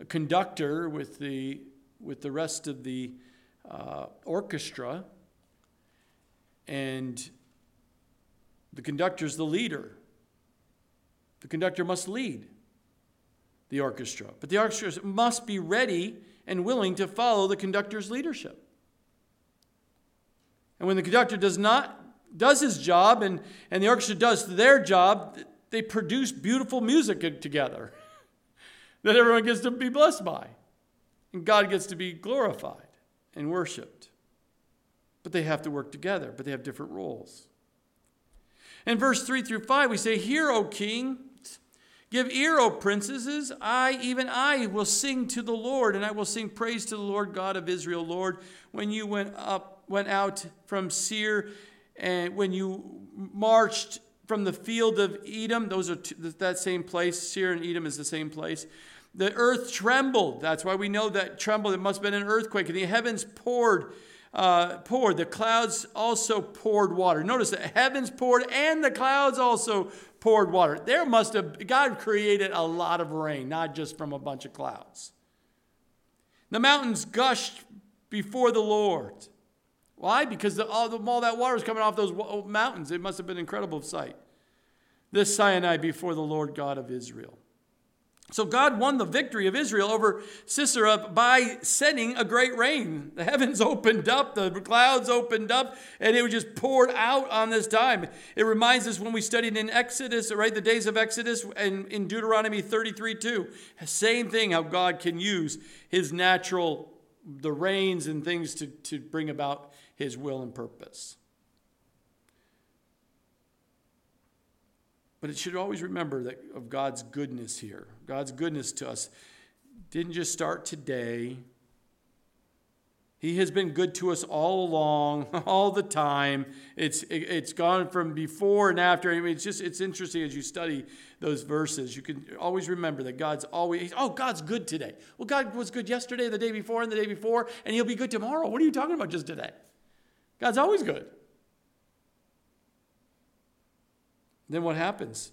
a, conductor with the, with the rest of the uh, orchestra, and the conductor's the leader. The conductor must lead the orchestra, but the orchestra must be ready and willing to follow the conductor's leadership. And when the conductor does not does his job and, and the orchestra does their job, they produce beautiful music together that everyone gets to be blessed by. And God gets to be glorified and worshiped. But they have to work together, but they have different roles. In verse 3 through 5, we say, Hear, O king, give ear, O princesses. I, even I, will sing to the Lord, and I will sing praise to the Lord God of Israel. Lord, when you went up went out from Seir, and when you marched from the field of Edom, those are two, that same place. Seir and Edom is the same place. The earth trembled. That's why we know that trembled. It must have been an earthquake. And the heavens poured, uh, poured. The clouds also poured water. Notice that heavens poured and the clouds also poured water. There must have, God created a lot of rain, not just from a bunch of clouds. The mountains gushed before the Lord. Why? Because the, all, the, all that water is coming off those mountains. It must have been incredible sight. This Sinai before the Lord God of Israel. So God won the victory of Israel over Sisera by sending a great rain. The heavens opened up, the clouds opened up, and it was just poured out on this time. It reminds us when we studied in Exodus, right, the days of Exodus, and in Deuteronomy 33 2. Same thing, how God can use his natural, the rains and things to, to bring about his will and purpose. But it should always remember that of God's goodness here. God's goodness to us didn't just start today. He has been good to us all along, all the time. It's it's gone from before and after. I mean, it's just it's interesting as you study those verses. You can always remember that God's always oh God's good today. Well, God was good yesterday, the day before, and the day before, and He'll be good tomorrow. What are you talking about just today? God's always good. Then what happens?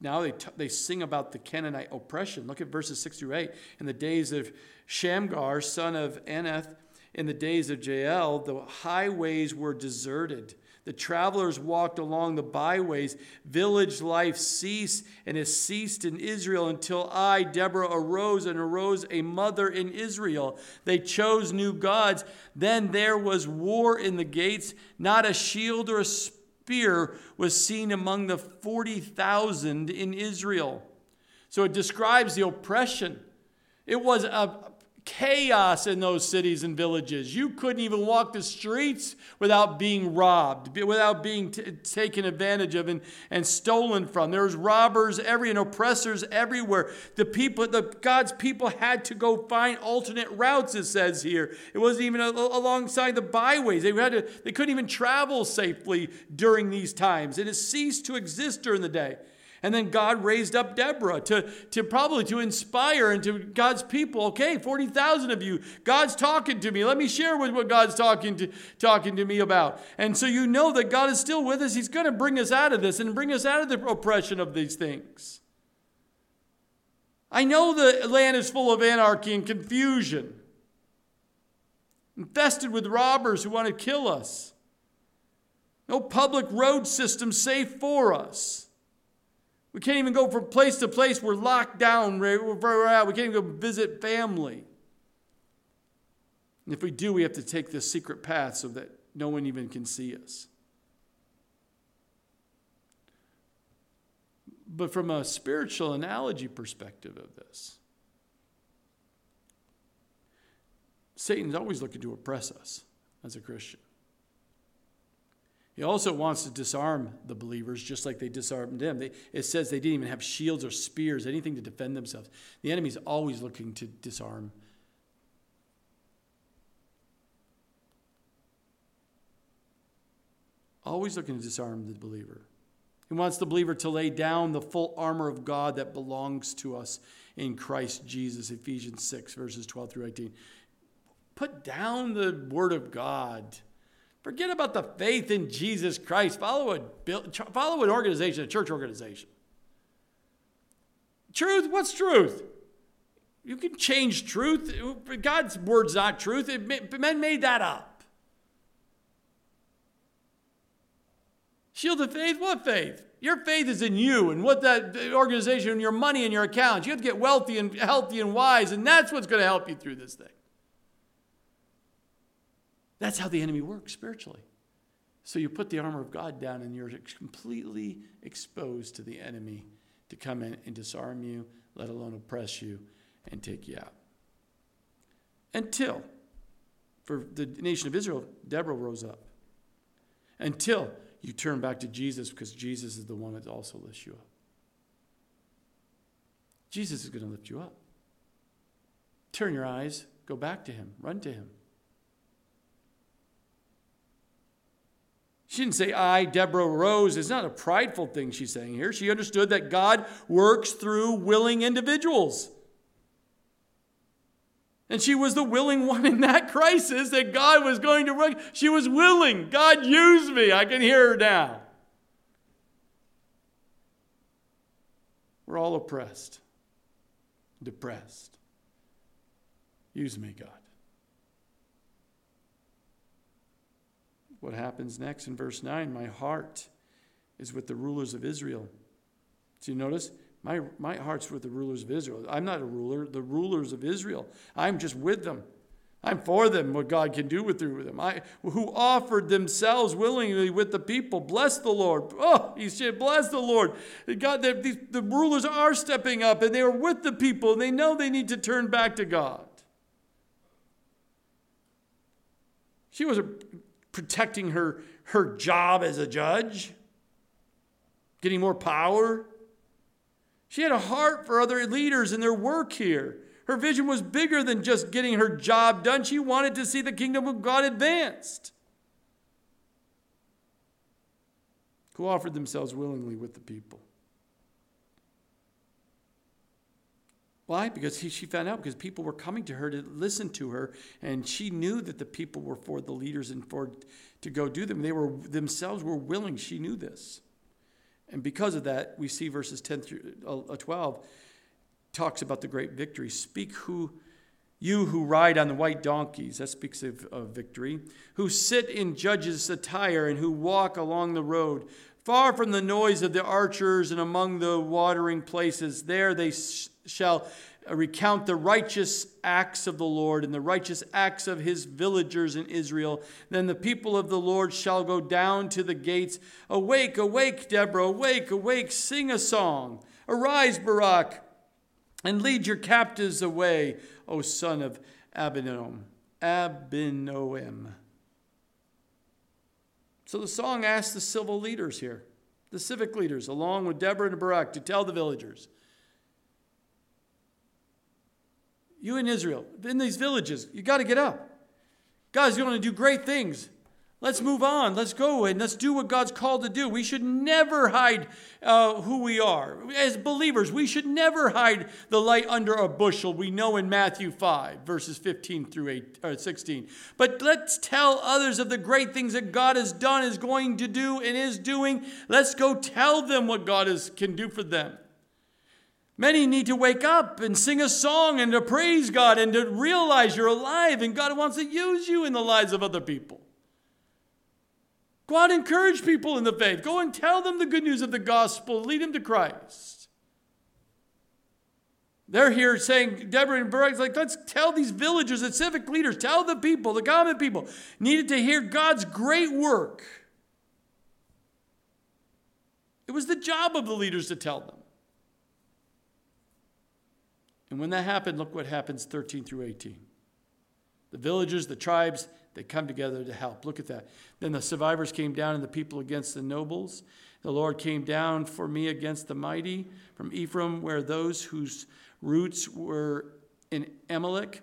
Now they, t- they sing about the Canaanite oppression. Look at verses 6 through 8. In the days of Shamgar, son of Anath, in the days of Jael, the highways were deserted. The travelers walked along the byways. Village life ceased and has ceased in Israel until I, Deborah, arose and arose a mother in Israel. They chose new gods. Then there was war in the gates, not a shield or a spear was seen among the 40,000 in Israel. So it describes the oppression. It was a chaos in those cities and villages. You couldn't even walk the streets without being robbed, without being t- taken advantage of and, and stolen from. There was robbers every and oppressors everywhere. The people, the God's people had to go find alternate routes, it says here. It wasn't even a, alongside the byways. They had to, they couldn't even travel safely during these times. It has ceased to exist during the day. And then God raised up Deborah to, to probably to inspire and to God's people. Okay, 40,000 of you, God's talking to me. Let me share with what God's talking to, talking to me about. And so you know that God is still with us. He's going to bring us out of this and bring us out of the oppression of these things. I know the land is full of anarchy and confusion, infested with robbers who want to kill us. No public road system safe for us. We can't even go from place to place. We're locked down where we're at. We can't even go visit family. And if we do, we have to take this secret path so that no one even can see us. But from a spiritual analogy perspective of this, Satan's always looking to oppress us as a Christian. He also wants to disarm the believers just like they disarmed them. They, it says they didn't even have shields or spears, anything to defend themselves. The enemy's always looking to disarm. Always looking to disarm the believer. He wants the believer to lay down the full armor of God that belongs to us in Christ Jesus, Ephesians 6, verses 12 through 18. Put down the word of God Forget about the faith in Jesus Christ. Follow a, follow an organization, a church organization. Truth, what's truth? You can change truth. God's word's not truth. It, men made that up. Shield of faith, what faith? Your faith is in you and what that organization and your money and your accounts. You have to get wealthy and healthy and wise, and that's what's going to help you through this thing. That's how the enemy works spiritually. So you put the armor of God down and you're completely exposed to the enemy to come in and disarm you, let alone oppress you and take you out. Until, for the nation of Israel, Deborah rose up. Until you turn back to Jesus because Jesus is the one that also lifts you up. Jesus is going to lift you up. Turn your eyes, go back to him, run to him. She didn't say, I, Deborah Rose. It's not a prideful thing she's saying here. She understood that God works through willing individuals. And she was the willing one in that crisis that God was going to work. She was willing. God used me. I can hear her now. We're all oppressed, depressed. Use me, God. What happens next in verse 9 my heart is with the rulers of Israel. Do you notice? My, my heart's with the rulers of Israel. I'm not a ruler, the rulers of Israel. I'm just with them. I'm for them, what God can do with through them. I, who offered themselves willingly with the people. Bless the Lord. Oh, he said, bless the Lord. God, the, the, rulers are stepping up and they are with the people and they know they need to turn back to God. She was a protecting her, her job as a judge, getting more power. She had a heart for other leaders and their work here. Her vision was bigger than just getting her job done. She wanted to see the kingdom of God advanced. Who offered themselves willingly with the people. Why? Because he, she found out because people were coming to her to listen to her, and she knew that the people were for the leaders and for to go do them. They were themselves were willing. She knew this, and because of that, we see verses ten through uh, twelve talks about the great victory. Speak who you who ride on the white donkeys, that speaks of, of victory, who sit in judges' attire and who walk along the road, far from the noise of the archers and among the watering places. There they shall recount the righteous acts of the Lord and the righteous acts of his villagers in Israel. Then the people of the Lord shall go down to the gates. Awake, awake, Deborah, awake, awake, sing a song. Arise, Barak, and lead your captives away, O son of Abinoam. Abinoam. So the song asks the civil leaders here, the civic leaders, along with Deborah and Barak, to tell the villagers You in Israel, in these villages, you got to get up. God's going to do great things. Let's move on. Let's go and let's do what God's called to do. We should never hide uh, who we are. As believers, we should never hide the light under a bushel. We know in Matthew 5, verses 15 through 8, or 16. But let's tell others of the great things that God has done, is going to do, and is doing. Let's go tell them what God is, can do for them. Many need to wake up and sing a song and to praise God and to realize you're alive and God wants to use you in the lives of other people. Go out and encourage people in the faith. Go and tell them the good news of the gospel. Lead them to Christ. They're here saying, Deborah and Barak's like, let's tell these villagers and civic leaders, tell the people, the common people, needed to hear God's great work. It was the job of the leaders to tell them. And when that happened, look what happens 13 through 18. The villagers, the tribes, they come together to help. Look at that. Then the survivors came down and the people against the nobles. The Lord came down for me against the mighty from Ephraim, where those whose roots were in Amalek.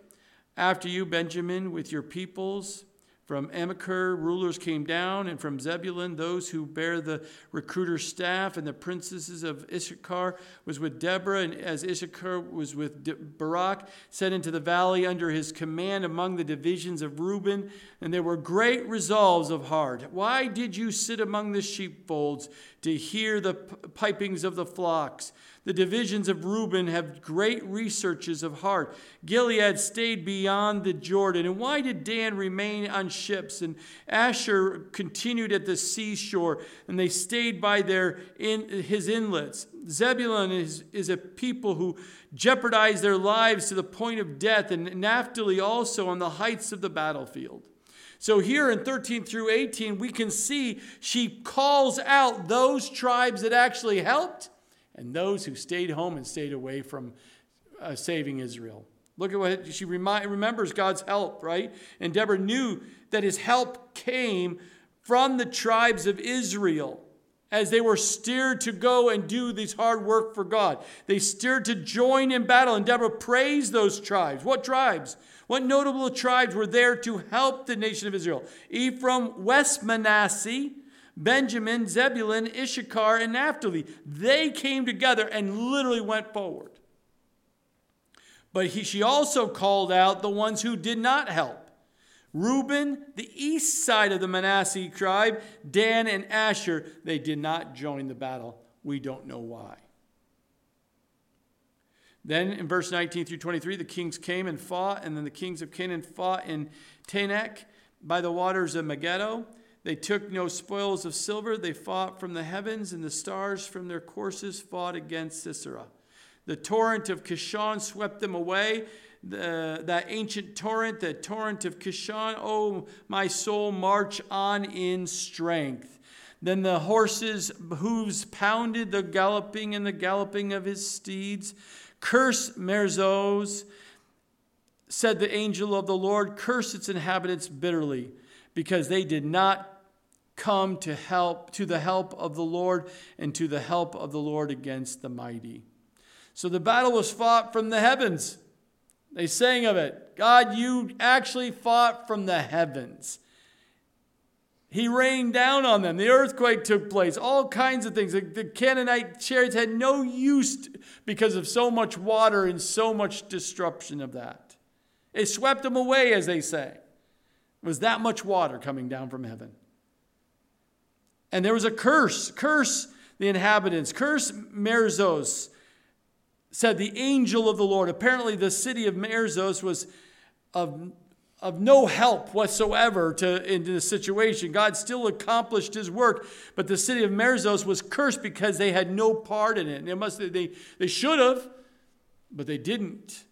After you, Benjamin, with your peoples, from Machir, rulers came down, and from Zebulun, those who bear the recruiter's staff, and the princesses of Issachar was with Deborah, and as Issachar was with Barak, set into the valley under his command among the divisions of Reuben. And there were great resolves of heart. Why did you sit among the sheepfolds to hear the pipings of the flocks? The divisions of Reuben have great researches of heart. Gilead stayed beyond the Jordan. And why did Dan remain on ships? And Asher continued at the seashore, and they stayed by their in, his inlets. Zebulun is, is a people who jeopardize their lives to the point of death, and Naphtali also on the heights of the battlefield. So here in 13 through 18, we can see she calls out those tribes that actually helped and those who stayed home and stayed away from uh, saving Israel. Look at what she remembers God's help, right? And Deborah knew that his help came from the tribes of Israel as they were steered to go and do this hard work for God. They steered to join in battle, and Deborah praised those tribes. What tribes? What notable tribes were there to help the nation of Israel? Ephraim, West Manasseh, Benjamin, Zebulun, Issachar, and Naphtali. They came together and literally went forward. But he, she also called out the ones who did not help. Reuben, the east side of the Manasseh tribe, Dan and Asher, they did not join the battle. We don't know why. Then in verse 19 through 23, the kings came and fought, and then the kings of Canaan fought in Taanach by the waters of Megiddo. They took no spoils of silver. They fought from the heavens, and the stars from their courses fought against Sisera. The torrent of Kishon swept them away. The, that ancient torrent, the torrent of Kishon, oh, my soul, march on in strength. Then the horses' hooves pounded the galloping and the galloping of his steeds. Curse Merzos, said the angel of the Lord, curse its inhabitants bitterly, because they did not come to help to the help of the Lord and to the help of the Lord against the mighty. So the battle was fought from the heavens. They sang of it. God, you actually fought from the heavens. He rained down on them. The earthquake took place. All kinds of things. The, the Canaanite chariots had no use because of so much water and so much disruption of that. It swept them away, as they say. It was that much water coming down from heaven. And there was a curse. Curse the inhabitants. Curse Merzos, said the angel of the Lord. Apparently, the city of Merzos was of of no help whatsoever to in the situation. God still accomplished his work, but the city of Merzos was cursed because they had no part in it. They must they they should have, but they didn't.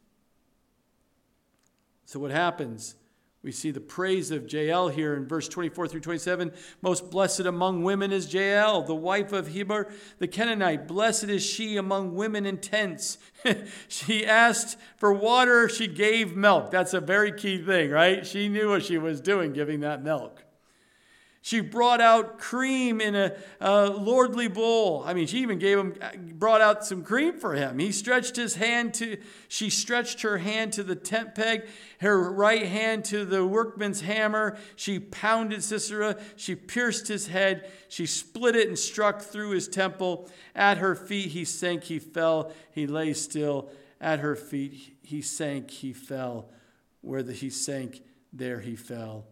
So what happens? We see the praise of Jael here in verse 24 through 27. Most blessed among women is Jael, the wife of Heber the Canaanite. Blessed is she among women in tents. she asked for water, she gave milk. That's a very key thing, right? She knew what she was doing, giving that milk. She brought out cream in a, a, lordly bowl. I mean, she even gave him, brought out some cream for him. He stretched his hand to, she stretched her hand to the tent peg, her right hand to the workman's hammer. She pounded Sisera. She pierced his head. She split it and struck through his temple. At her feet he sank, he fell. He lay still. At her feet he sank, he fell. Where the, he sank, there he fell,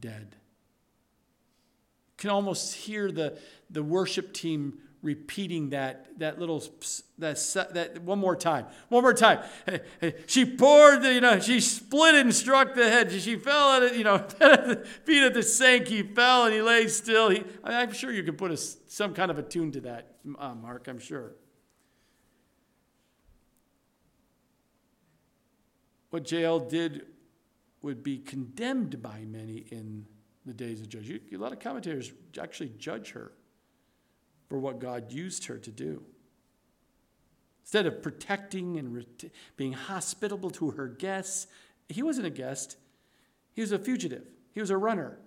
dead can almost hear the, the worship team repeating that that little that that one more time one more time. She poured the, you know she split and struck the head. She fell at it you know feet at the sink. He fell and he lay still. He, i'm sure you can put a, some kind of a tune to that uh, mark i'm sure. What jael did would be condemned by many in the days of Judge. A lot of commentators actually judge her for what God used her to do. Instead of protecting and being hospitable to her guests, he wasn't a guest, he was a fugitive, he was a runner.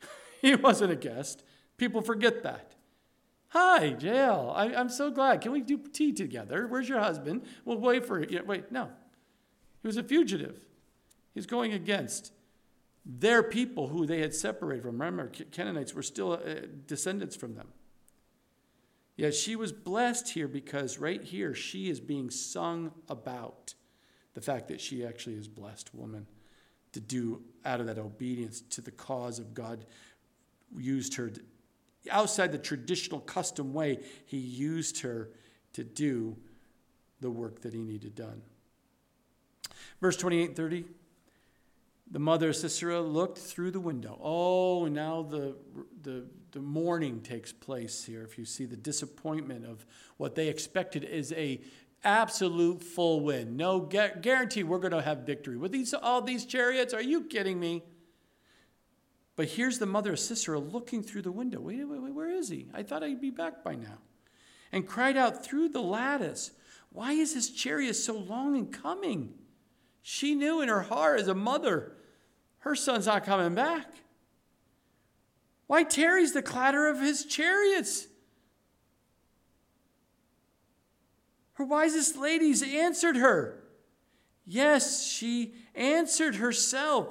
he wasn't a guest. People forget that. Hi, Jael. I, am so glad. Can we do tea together? Where's your husband? We'll wait for you. Wait, no. He was a fugitive. He's going against their people who they had separated from. Remember, Canaanites were still uh, descendants from them. Yet she was blessed here because right here she is being sung about the fact that she actually is blessed woman to do out of that obedience to the cause of God used her outside the traditional custom way he used her to do the work that he needed done verse 28 30 the mother of Sisera looked through the window. Oh, now the, the, the mourning takes place here. If you see the disappointment of what they expected is a absolute full win. No gu- guarantee we're going to have victory. With these, all these chariots, are you kidding me? But here's the mother of Sisera looking through the window. Wait, wait, wait, where is he? I thought I'd be back by now. And cried out through the lattice, Why is this chariot so long in coming? She knew in her heart as a mother her son's not coming back. Why tarries the clatter of his chariots? Her wisest ladies answered her. Yes, she answered herself.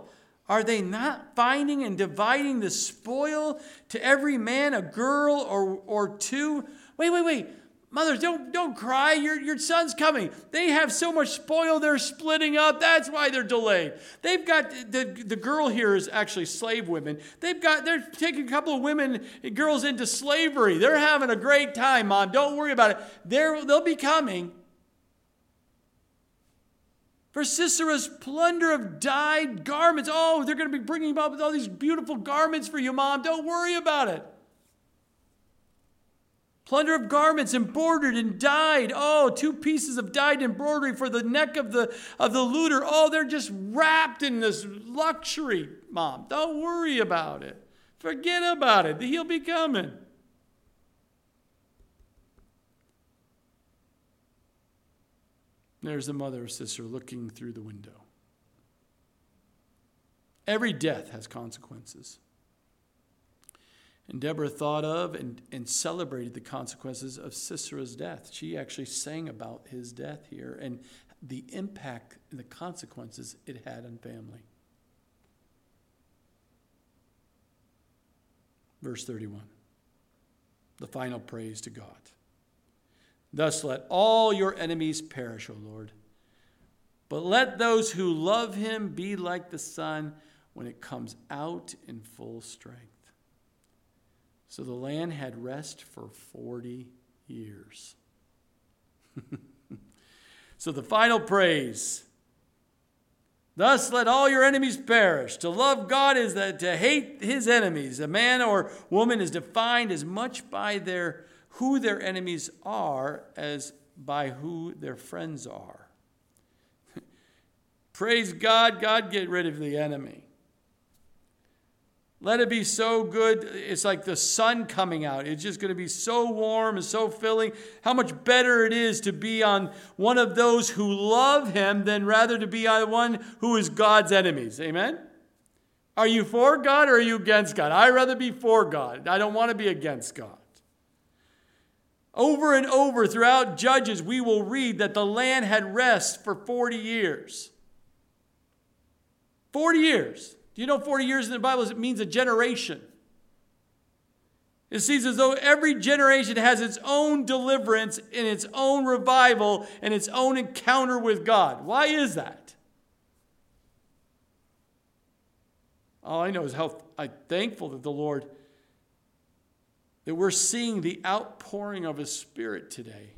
Are they not finding and dividing the spoil to every man a girl or, or two? Wait, wait, wait. Mothers, don't, don't cry. Your, your son's coming. They have so much spoil, they're splitting up. That's why they're delayed. They've got the, the girl here is actually slave women. They've got, they're taking a couple of women, girls into slavery. They're having a great time, Mom. Don't worry about it. They're, they'll be coming. For Sisera's plunder of dyed garments. Oh, they're going to be bringing up with all these beautiful garments for you, Mom. Don't worry about it. Plunder of garments embroidered and dyed. Oh, two pieces of dyed embroidery for the neck of the, of the looter. Oh, they're just wrapped in this luxury, Mom. Don't worry about it. Forget about it. He'll be coming. There's the mother of Sisera looking through the window. Every death has consequences. And Deborah thought of and, and celebrated the consequences of Sisera's death. She actually sang about his death here and the impact and the consequences it had on family. Verse 31, the final praise to God. Thus let all your enemies perish, O Lord. But let those who love him be like the sun when it comes out in full strength. So the land had rest for 40 years. so the final praise. Thus let all your enemies perish. To love God is that to hate his enemies. A man or woman is defined as much by their who their enemies are as by who their friends are. Praise God, God get rid of the enemy. Let it be so good. It's like the sun coming out. It's just going to be so warm and so filling. How much better it is to be on one of those who love Him than rather to be on one who is God's enemies. Amen? Are you for God or are you against God? I'd rather be for God. I don't want to be against God. Over and over throughout Judges, we will read that the land had rest for 40 years. 40 years. Do you know 40 years in the Bible it means a generation? It seems as though every generation has its own deliverance and its own revival and its own encounter with God. Why is that? All I know is how I'm thankful that the Lord, that we're seeing the outpouring of His Spirit today.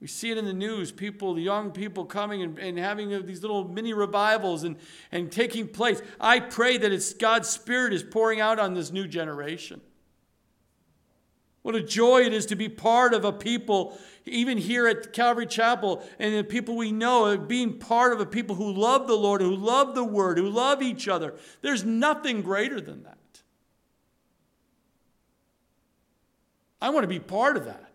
We see it in the news people, the young people coming and, and having these little mini revivals and, and taking place. I pray that it's God's Spirit is pouring out on this new generation. What a joy it is to be part of a people, even here at Calvary Chapel, and the people we know, being part of a people who love the Lord, who love the Word, who love each other. There's nothing greater than that. I want to be part of that.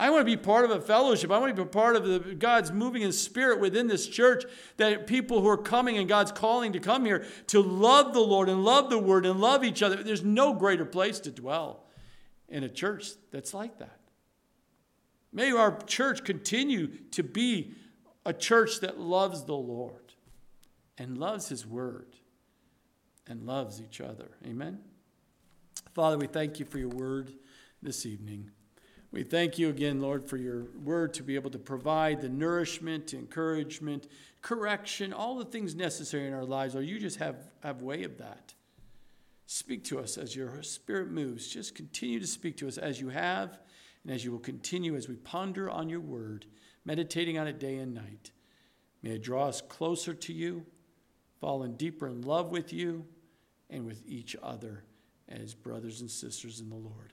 I want to be part of a fellowship. I want to be part of the, God's moving in spirit within this church that people who are coming and God's calling to come here to love the Lord and love the word and love each other. There's no greater place to dwell in a church that's like that. May our church continue to be a church that loves the Lord and loves his word and loves each other. Amen. Father, we thank you for your word this evening. We thank you again, Lord, for your word to be able to provide the nourishment, encouragement, correction, all the things necessary in our lives. Or you just have, have way of that. Speak to us as your spirit moves. Just continue to speak to us as you have and as you will continue as we ponder on your word, meditating on it day and night. May it draw us closer to you, falling deeper in love with you and with each other as brothers and sisters in the Lord.